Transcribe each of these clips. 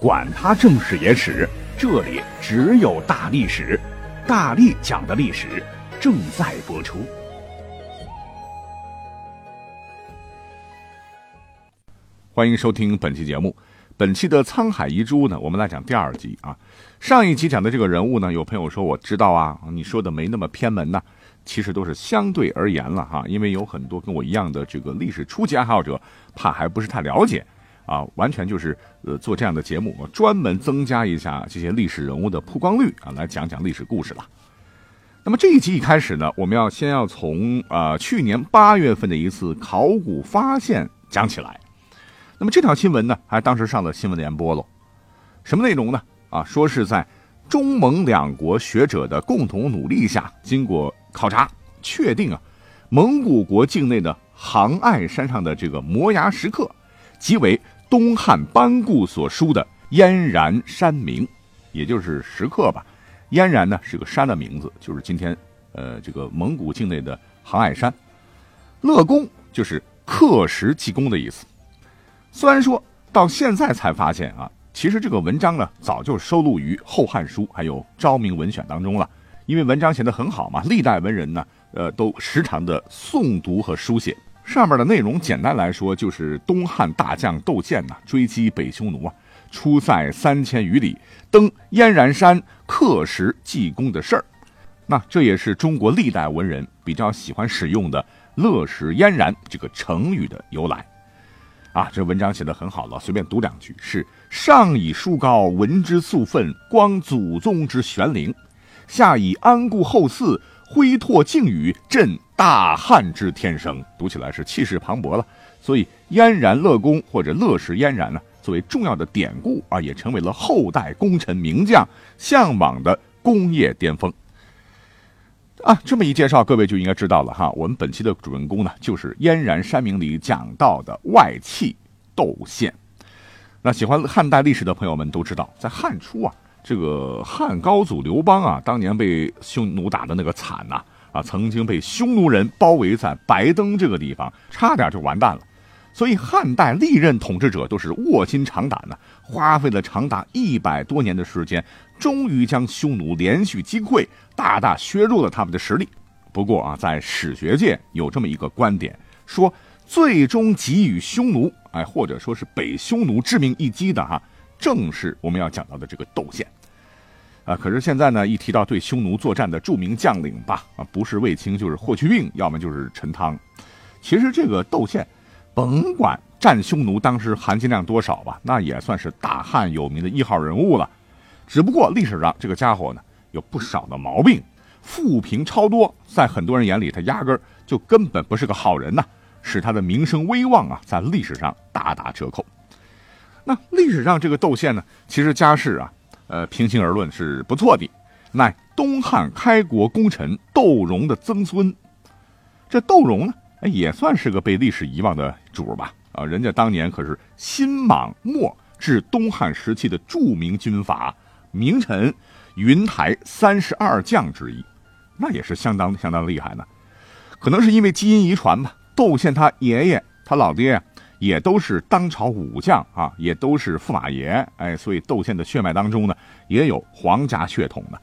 管他正史野史。这里只有大历史，大力讲的历史正在播出。欢迎收听本期节目。本期的《沧海遗珠》呢，我们来讲第二集啊。上一集讲的这个人物呢，有朋友说我知道啊，你说的没那么偏门呐。其实都是相对而言了哈，因为有很多跟我一样的这个历史初级爱好者，怕还不是太了解。啊，完全就是呃做这样的节目，专门增加一下这些历史人物的曝光率啊，来讲讲历史故事了。那么这一集一开始呢，我们要先要从啊去年八月份的一次考古发现讲起来。那么这条新闻呢，还当时上了新闻联播喽。什么内容呢？啊，说是在中蒙两国学者的共同努力下，经过考察确定啊，蒙古国境内的杭爱山上的这个摩崖石刻，即为。东汉班固所书的燕然山名，也就是石刻吧。燕然呢是个山的名字，就是今天呃这个蒙古境内的杭爱山。乐公就是刻石记功的意思。虽然说到现在才发现啊，其实这个文章呢早就收录于《后汉书》还有《昭明文选》当中了。因为文章写得很好嘛，历代文人呢呃都时常的诵读和书写。上面的内容简单来说，就是东汉大将窦建呐追击北匈奴啊，出塞三千余里，登燕然山刻石记功的事儿。那这也是中国历代文人比较喜欢使用的“乐石燕然”这个成语的由来。啊，这文章写的很好了，随便读两句：是上以书高，闻之肃愤，光祖宗之玄灵；下以安固后嗣，恢拓靖宇，振。大汉之天生，读起来是气势磅礴了。所以燕然乐公或者乐石燕然呢，作为重要的典故啊，也成为了后代功臣名将向往的工业巅峰。啊，这么一介绍，各位就应该知道了哈。我们本期的主人公呢，就是燕然山名里讲到的外戚窦宪。那喜欢汉代历史的朋友们都知道，在汉初啊，这个汉高祖刘邦啊，当年被匈奴打的那个惨呐。啊，曾经被匈奴人包围在白登这个地方，差点就完蛋了。所以汉代历任统治者都是卧薪尝胆呢，花费了长达一百多年的时间，终于将匈奴连续击溃，大大削弱了他们的实力。不过啊，在史学界有这么一个观点，说最终给予匈奴，哎，或者说是北匈奴致命一击的哈，正是我们要讲到的这个窦宪。啊，可是现在呢，一提到对匈奴作战的著名将领吧，啊，不是卫青就是霍去病，要么就是陈汤。其实这个窦宪，甭管战匈奴当时含金量多少吧，那也算是大汉有名的一号人物了。只不过历史上这个家伙呢，有不少的毛病，负评超多，在很多人眼里，他压根儿就根本不是个好人呐，使他的名声威望啊，在历史上大打折扣。那历史上这个窦宪呢，其实家世啊。呃，平心而论是不错的，乃东汉开国功臣窦融的曾孙。这窦融呢，也算是个被历史遗忘的主吧？啊，人家当年可是新莽末至东汉时期的著名军阀名臣云台三十二将之一，那也是相当相当厉害呢。可能是因为基因遗传吧，窦宪他爷爷他老爹。也都是当朝武将啊，也都是驸马爷，哎，所以窦宪的血脉当中呢，也有皇家血统的，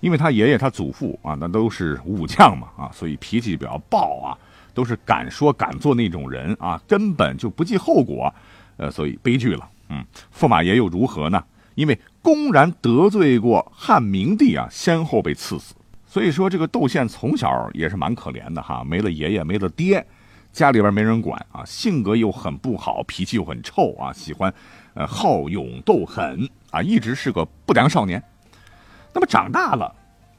因为他爷爷他祖父啊，那都是武将嘛啊，所以脾气比较暴啊，都是敢说敢做那种人啊，根本就不计后果，呃，所以悲剧了。嗯，驸马爷又如何呢？因为公然得罪过汉明帝啊，先后被赐死。所以说这个窦宪从小也是蛮可怜的哈，没了爷爷，没了爹。家里边没人管啊，性格又很不好，脾气又很臭啊，喜欢，呃，好勇斗狠啊，一直是个不良少年。那么长大了，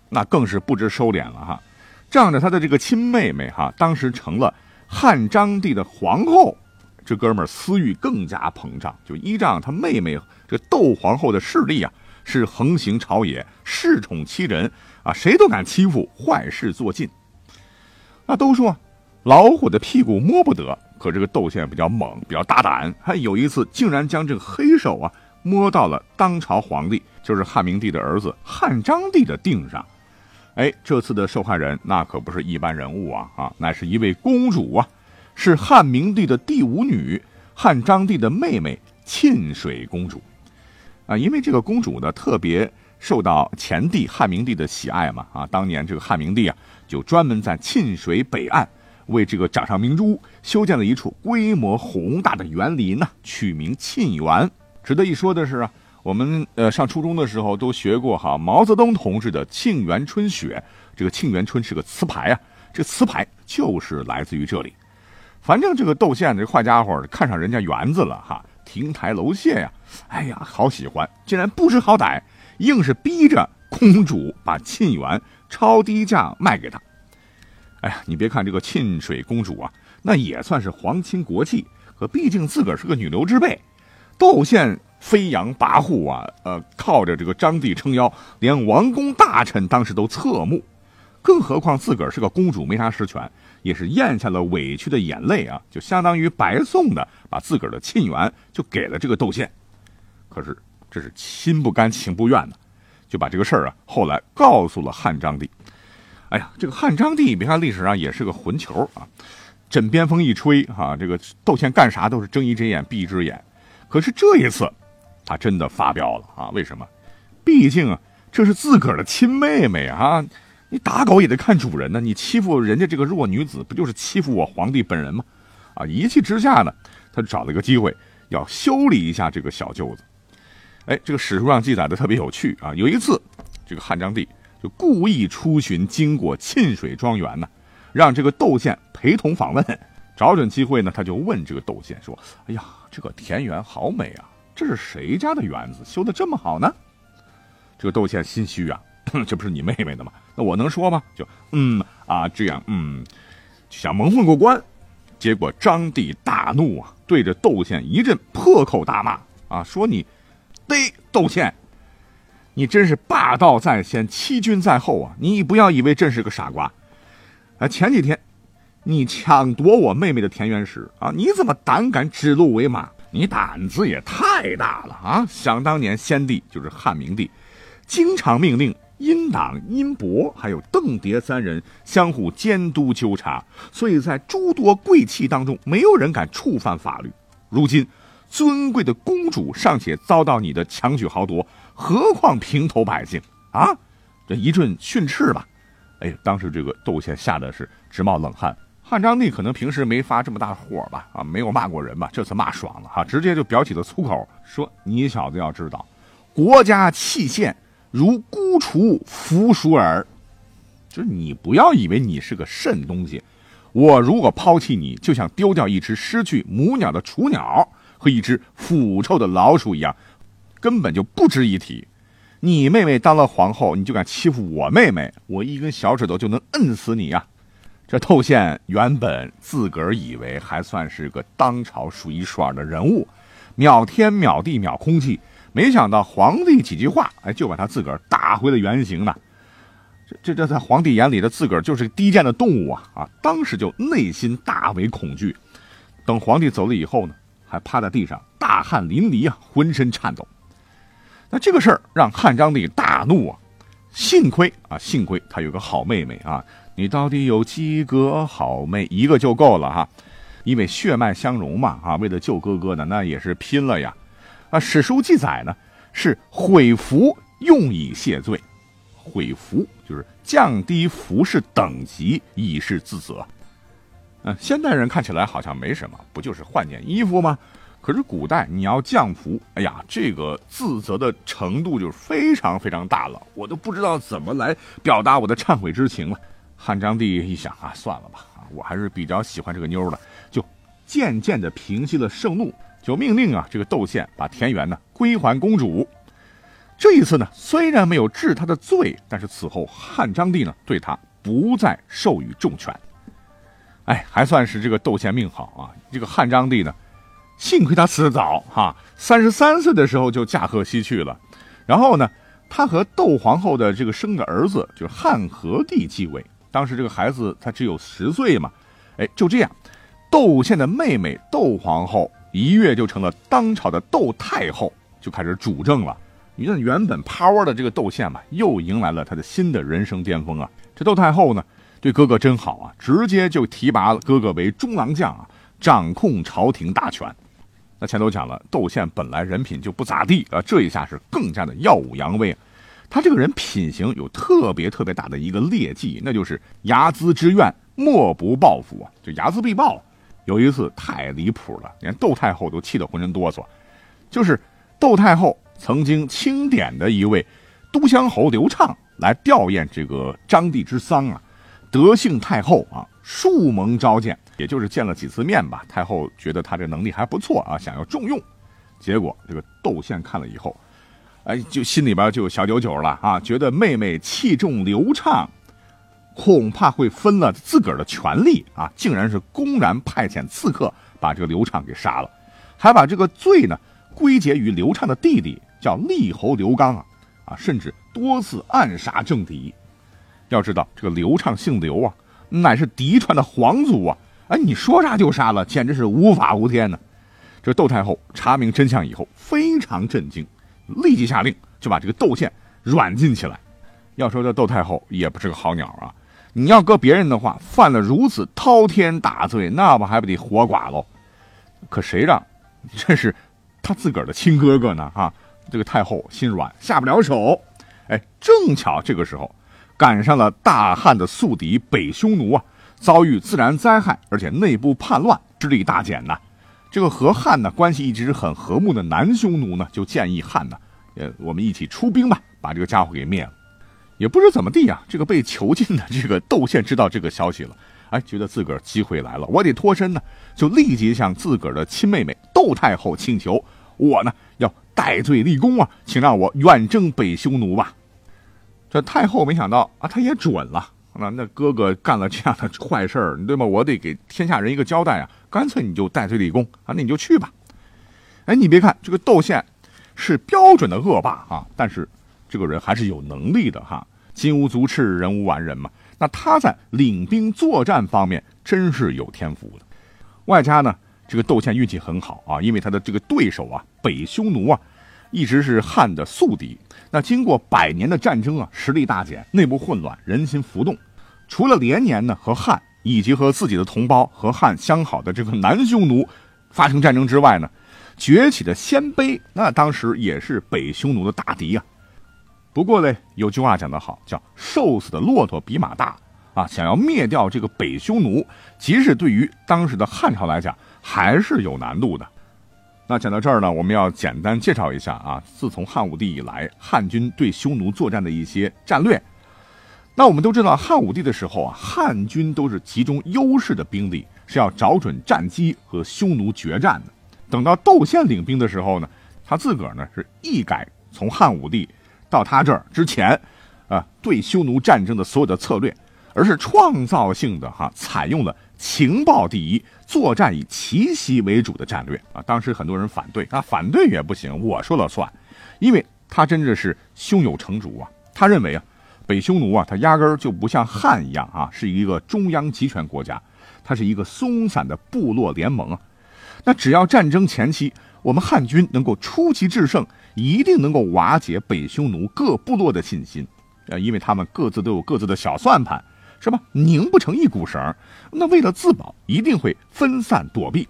那更是不知收敛了哈，仗着他的这个亲妹妹哈，当时成了汉章帝的皇后，这哥们儿私欲更加膨胀，就依仗他妹妹这窦皇后的势力啊，是横行朝野，恃宠欺人啊，谁都敢欺负，坏事做尽。那都说老虎的屁股摸不得，可这个窦宪比较猛，比较大胆，还有一次竟然将这个黑手啊摸到了当朝皇帝，就是汉明帝的儿子汉章帝的腚上。哎，这次的受害人那可不是一般人物啊啊，乃是一位公主啊，是汉明帝的第五女，汉章帝的妹妹沁水公主。啊，因为这个公主呢，特别受到前帝汉明帝的喜爱嘛。啊，当年这个汉明帝啊，就专门在沁水北岸为这个掌上明珠修建了一处规模宏大的园林呢，取名沁园。值得一说的是啊，我们呃上初中的时候都学过哈，毛泽东同志的《沁园春雪》，这个沁园春是个词牌啊，这词牌就是来自于这里。反正这个窦宪这坏家伙看上人家园子了哈。亭台楼榭呀，哎呀，好喜欢！竟然不知好歹，硬是逼着公主把沁园超低价卖给他。哎呀，你别看这个沁水公主啊，那也算是皇亲国戚，可毕竟自个儿是个女流之辈。窦宪飞扬跋扈啊，呃，靠着这个张帝撑腰，连王公大臣当时都侧目，更何况自个儿是个公主，没啥实权。也是咽下了委屈的眼泪啊，就相当于白送的，把自个儿的沁园就给了这个窦宪。可是这是心不甘情不愿的，就把这个事儿啊后来告诉了汉章帝。哎呀，这个汉章帝别看历史上也是个混球啊，枕边风一吹哈，这个窦宪干啥都是睁一只眼闭一只眼。可是这一次，他真的发飙了啊！为什么？毕竟啊，这是自个儿的亲妹妹啊。你打狗也得看主人呢，你欺负人家这个弱女子，不就是欺负我皇帝本人吗？啊！一气之下呢，他找了一个机会要修理一下这个小舅子。哎，这个史书上记载的特别有趣啊。有一次，这个汉章帝就故意出巡经过沁水庄园呢，让这个窦宪陪同访问。找准机会呢，他就问这个窦宪说：“哎呀，这个田园好美啊，这是谁家的园子修的这么好呢？”这个窦宪心虚啊。这不是你妹妹的吗？那我能说吗？就嗯啊这样嗯，想蒙混过关，结果张帝大怒啊，对着窦宪一阵破口大骂啊，说你，嘚窦宪，你真是霸道在先，欺君在后啊！你不要以为朕是个傻瓜，啊，前几天你抢夺我妹妹的田园时啊，你怎么胆敢指鹿为马？你胆子也太大了啊！想当年先帝就是汉明帝，经常命令。殷党、殷伯还有邓蝶三人相互监督纠察，所以在诸多贵戚当中，没有人敢触犯法律。如今，尊贵的公主尚且遭到你的强取豪夺，何况平头百姓啊？这一阵训斥吧，哎，当时这个窦宪吓得是直冒冷汗。汉章帝可能平时没发这么大火吧？啊，没有骂过人吧？这次骂爽了哈，直接就表起了粗口，说你小子要知道，国家器县。如孤雏伏鼠耳，就是你不要以为你是个甚东西，我如果抛弃你，就像丢掉一只失去母鸟的雏鸟和一只腐臭的老鼠一样，根本就不值一提。你妹妹当了皇后，你就敢欺负我妹妹，我一根小指头就能摁死你呀！这窦宪原本自个儿以为还算是个当朝数一数二的人物，秒天秒地秒空气。没想到皇帝几句话，哎，就把他自个儿打回了原形呢。这这这，在皇帝眼里的自个儿就是低贱的动物啊！啊，当时就内心大为恐惧。等皇帝走了以后呢，还趴在地上大汗淋漓啊，浑身颤抖。那这个事儿让汉章帝大怒啊！幸亏啊，幸亏他有个好妹妹啊！你到底有几个好妹？一个就够了哈，因为血脉相融嘛啊！为了救哥哥呢，那也是拼了呀！啊，史书记载呢，是毁服用以谢罪，毁服就是降低服饰等级以示自责。嗯，现代人看起来好像没什么，不就是换件衣服吗？可是古代你要降服，哎呀，这个自责的程度就非常非常大了，我都不知道怎么来表达我的忏悔之情了。汉章帝一想啊，算了吧，我还是比较喜欢这个妞的，就渐渐的平息了盛怒。就命令啊，这个窦宪把田园呢归还公主。这一次呢，虽然没有治他的罪，但是此后汉章帝呢对他不再授予重权。哎，还算是这个窦宪命好啊。这个汉章帝呢，幸亏他死得早哈，三十三岁的时候就驾鹤西去了。然后呢，他和窦皇后的这个生的儿子就是汉和帝继位，当时这个孩子他只有十岁嘛，哎，就这样，窦宪的妹妹窦皇后一跃就成了当朝的窦太后，就开始主政了。你看，原本趴窝的这个窦宪嘛，又迎来了他的新的人生巅峰啊！这窦太后呢，对哥哥真好啊，直接就提拔哥哥为中郎将啊，掌控朝廷大权。那前头讲了，窦宪本来人品就不咋地啊，这一下是更加的耀武扬威。他这个人品行有特别特别大的一个劣迹，那就是睚眦之怨，莫不报复啊，就睚眦必报。有一次太离谱了，连窦太后都气得浑身哆嗦。就是窦太后曾经钦点的一位都乡侯刘畅来吊唁这个张帝之丧啊，德幸太后啊，数蒙召见。也就是见了几次面吧，太后觉得他这能力还不错啊，想要重用。结果这个窦宪看了以后，哎，就心里边就有小九九了啊，觉得妹妹器重刘畅，恐怕会分了自个儿的权利啊，竟然是公然派遣刺客把这个刘畅给杀了，还把这个罪呢归结于刘畅的弟弟叫厉侯刘刚啊啊，甚至多次暗杀政敌。要知道这个刘畅姓刘啊，乃是嫡传的皇族啊。哎，你说杀就杀了，简直是无法无天呢！这窦太后查明真相以后非常震惊，立即下令就把这个窦宪软禁起来。要说这窦太后也不是个好鸟啊！你要搁别人的话，犯了如此滔天大罪，那不还不得活剐喽？可谁让这是他自个儿的亲哥哥呢？哈，这个太后心软，下不了手。哎，正巧这个时候赶上了大汉的宿敌北匈奴啊！遭遇自然灾害，而且内部叛乱，势力大减呐。这个和汉呢关系一直很和睦的南匈奴呢，就建议汉呢，呃，我们一起出兵吧，把这个家伙给灭了。也不知怎么地啊，这个被囚禁的这个窦宪知道这个消息了，哎，觉得自个儿机会来了，我得脱身呢，就立即向自个儿的亲妹妹窦太后请求，我呢要戴罪立功啊，请让我远征北匈奴吧。这太后没想到啊，她也准了。那那哥哥干了这样的坏事儿，对吗？我得给天下人一个交代啊！干脆你就戴罪立功啊！那你就去吧。哎，你别看这个窦宪是标准的恶霸啊，但是这个人还是有能力的哈。金无足赤，人无完人嘛。那他在领兵作战方面真是有天赋的。外加呢，这个窦宪运气很好啊，因为他的这个对手啊，北匈奴啊，一直是汉的宿敌。那经过百年的战争啊，实力大减，内部混乱，人心浮动。除了连年呢和汉以及和自己的同胞和汉相好的这个南匈奴发生战争之外呢，崛起的鲜卑那当时也是北匈奴的大敌啊。不过呢，有句话讲得好，叫“瘦死的骆驼比马大”啊。想要灭掉这个北匈奴，即使对于当时的汉朝来讲，还是有难度的。那讲到这儿呢，我们要简单介绍一下啊，自从汉武帝以来，汉军对匈奴作战的一些战略。那我们都知道，汉武帝的时候啊，汉军都是集中优势的兵力，是要找准战机和匈奴决战的。等到窦宪领兵的时候呢，他自个儿呢是一改从汉武帝到他这儿之前，啊对匈奴战争的所有的策略，而是创造性的哈采用了情报第一、作战以奇袭为主的战略啊。当时很多人反对，啊反对也不行，我说了算，因为他真的是胸有成竹啊。他认为啊。北匈奴啊，他压根儿就不像汉一样啊，是一个中央集权国家，它是一个松散的部落联盟啊。那只要战争前期我们汉军能够出奇制胜，一定能够瓦解北匈奴各部落的信心，呃，因为他们各自都有各自的小算盘，是吧？拧不成一股绳，那为了自保，一定会分散躲避。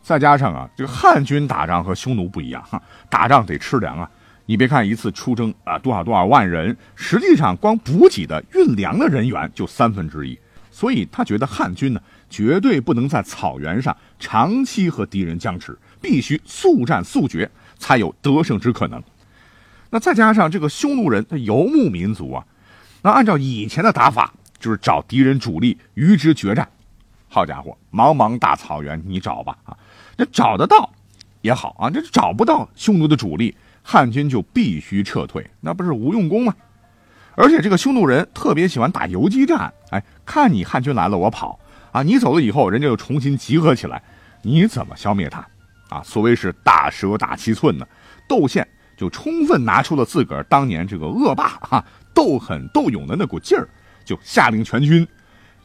再加上啊，这个汉军打仗和匈奴不一样哈，打仗得吃粮啊。你别看一次出征啊多少多少万人，实际上光补给的运粮的人员就三分之一，所以他觉得汉军呢绝对不能在草原上长期和敌人僵持，必须速战速决才有得胜之可能。那再加上这个匈奴人，他游牧民族啊，那按照以前的打法，就是找敌人主力与之决战。好家伙，茫茫大草原你找吧啊，那找得到也好啊，这找不到匈奴的主力。汉军就必须撤退，那不是无用功吗？而且这个匈奴人特别喜欢打游击战，哎，看你汉军来了我跑啊，你走了以后人家又重新集合起来，你怎么消灭他？啊，所谓是大蛇打七寸呢。窦宪就充分拿出了自个儿当年这个恶霸哈斗狠斗勇的那股劲儿，就下令全军：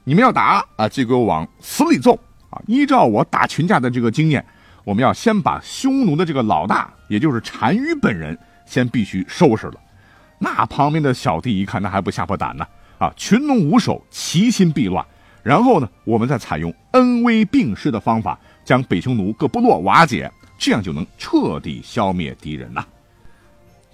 你们要打啊，就给我往死里揍啊！依照我打群架的这个经验，我们要先把匈奴的这个老大，也就是单于本人，先必须收拾了。那旁边的小弟一看，那还不吓破胆呢啊！群龙无首，其心必乱。然后呢，我们再采用恩威并施的方法，将北匈奴各部落瓦解，这样就能彻底消灭敌人呐。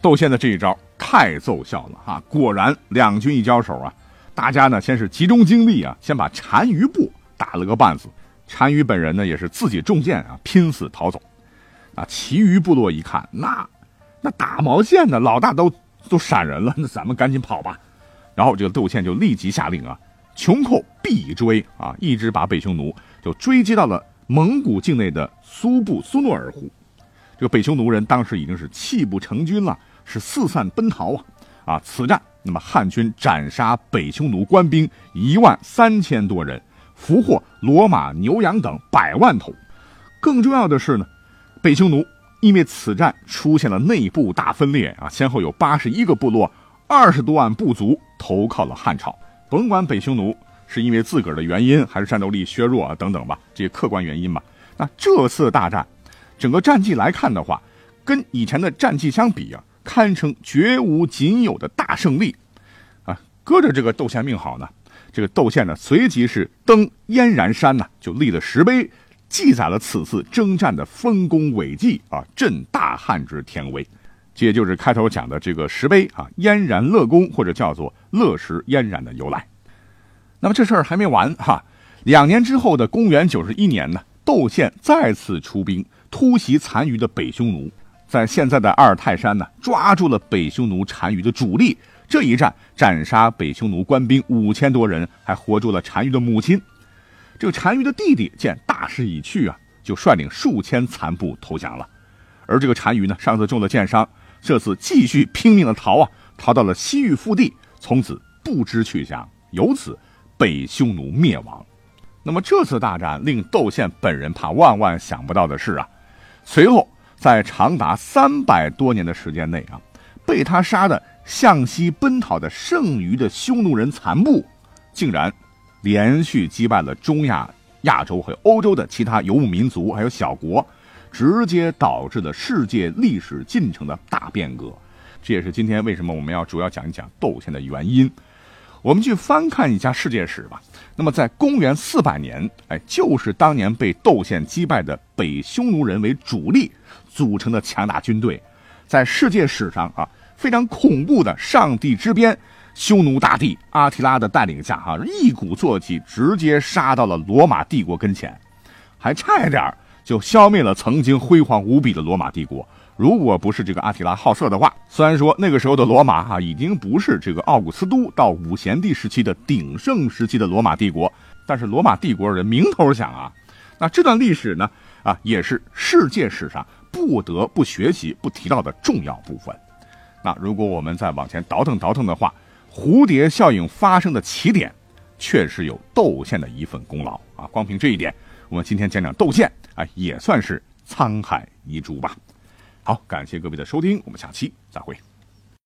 窦宪的这一招太奏效了啊！果然，两军一交手啊，大家呢先是集中精力啊，先把单于部打了个半死。单于本人呢也是自己中箭啊，拼死逃走。啊，其余部落一看，那那打毛线呢？老大都都闪人了，那咱们赶紧跑吧。然后这个窦宪就立即下令啊，穷寇必追啊，一直把北匈奴就追击到了蒙古境内的苏布苏诺尔湖。这个北匈奴人当时已经是泣不成军了。是四散奔逃啊！啊，此战，那么汉军斩杀北匈奴官兵一万三千多人，俘获骡马牛羊等百万头。更重要的是呢，北匈奴因为此战出现了内部大分裂啊，先后有八十一个部落、二十多万部族投靠了汉朝。甭管北匈奴是因为自个儿的原因，还是战斗力削弱啊等等吧，这些客观原因吧。那这次大战，整个战绩来看的话，跟以前的战绩相比啊。堪称绝无仅有的大胜利，啊！搁着这个窦宪命好呢，这个窦宪呢，随即是登燕然山呢，就立了石碑，记载了此次征战的丰功伟绩啊，震大汉之天威。这也就是开头讲的这个石碑啊，燕然乐功或者叫做乐石燕然的由来。那么这事儿还没完哈，两年之后的公元九十一年呢，窦宪再次出兵突袭残余的北匈奴。在现在的阿尔泰山呢，抓住了北匈奴单于的主力。这一战斩杀北匈奴官兵五千多人，还活捉了单于的母亲。这个单于的弟弟见大势已去啊，就率领数千残部投降了。而这个单于呢，上次中了箭伤，这次继续拼命的逃啊，逃到了西域腹地，从此不知去向。由此，北匈奴灭亡。那么这次大战令窦宪本人怕万万想不到的是啊，随后。在长达三百多年的时间内啊，被他杀的向西奔逃的剩余的匈奴人残部，竟然连续击败了中亚、亚洲和欧洲的其他游牧民族还有小国，直接导致了世界历史进程的大变革。这也是今天为什么我们要主要讲一讲窦宪的原因。我们去翻看一下世界史吧。那么，在公元四百年，哎，就是当年被窦宪击败的北匈奴人为主力组成的强大军队，在世界史上啊非常恐怖的上帝之鞭，匈奴大帝阿提拉的带领下，哈一鼓作气，直接杀到了罗马帝国跟前，还差一点就消灭了曾经辉煌无比的罗马帝国。如果不是这个阿提拉好色的话，虽然说那个时候的罗马哈已经不是这个奥古斯都到五贤帝时期的鼎盛时期的罗马帝国，但是罗马帝国人名头响啊。那这段历史呢啊也是世界史上不得不学习不提到的重要部分。那如果我们再往前倒腾倒腾的话，蝴蝶效应发生的起点确实有窦宪的一份功劳啊。光凭这一点，我们今天讲讲窦宪，哎，也算是沧海遗珠吧。好，感谢各位的收听，我们下期再会。